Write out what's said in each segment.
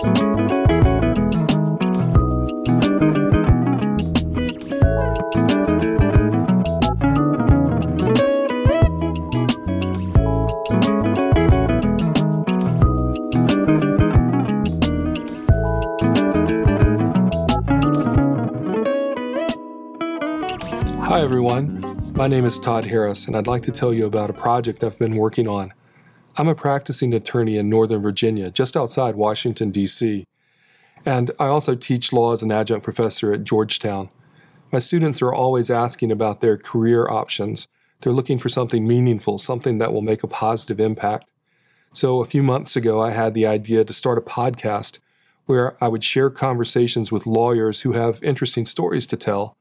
Hi, everyone. My name is Todd Harris, and I'd like to tell you about a project I've been working on. I'm a practicing attorney in Northern Virginia, just outside Washington, D.C., and I also teach law as an adjunct professor at Georgetown. My students are always asking about their career options. They're looking for something meaningful, something that will make a positive impact. So, a few months ago, I had the idea to start a podcast where I would share conversations with lawyers who have interesting stories to tell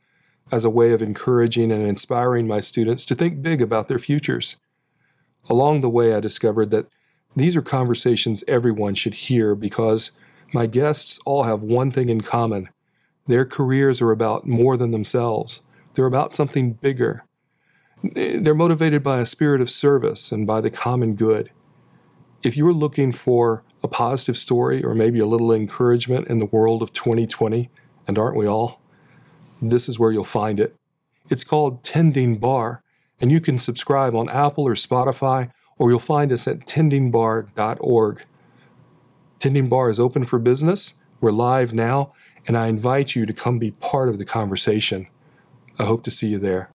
as a way of encouraging and inspiring my students to think big about their futures. Along the way, I discovered that these are conversations everyone should hear because my guests all have one thing in common. Their careers are about more than themselves. They're about something bigger. They're motivated by a spirit of service and by the common good. If you're looking for a positive story or maybe a little encouragement in the world of 2020, and aren't we all? this is where you'll find it. It's called Tending Bar, and you can subscribe on Apple or Spotify, or you'll find us at tendingbar.org. Tending Bar is open for business. We're live now, and I invite you to come be part of the conversation. I hope to see you there.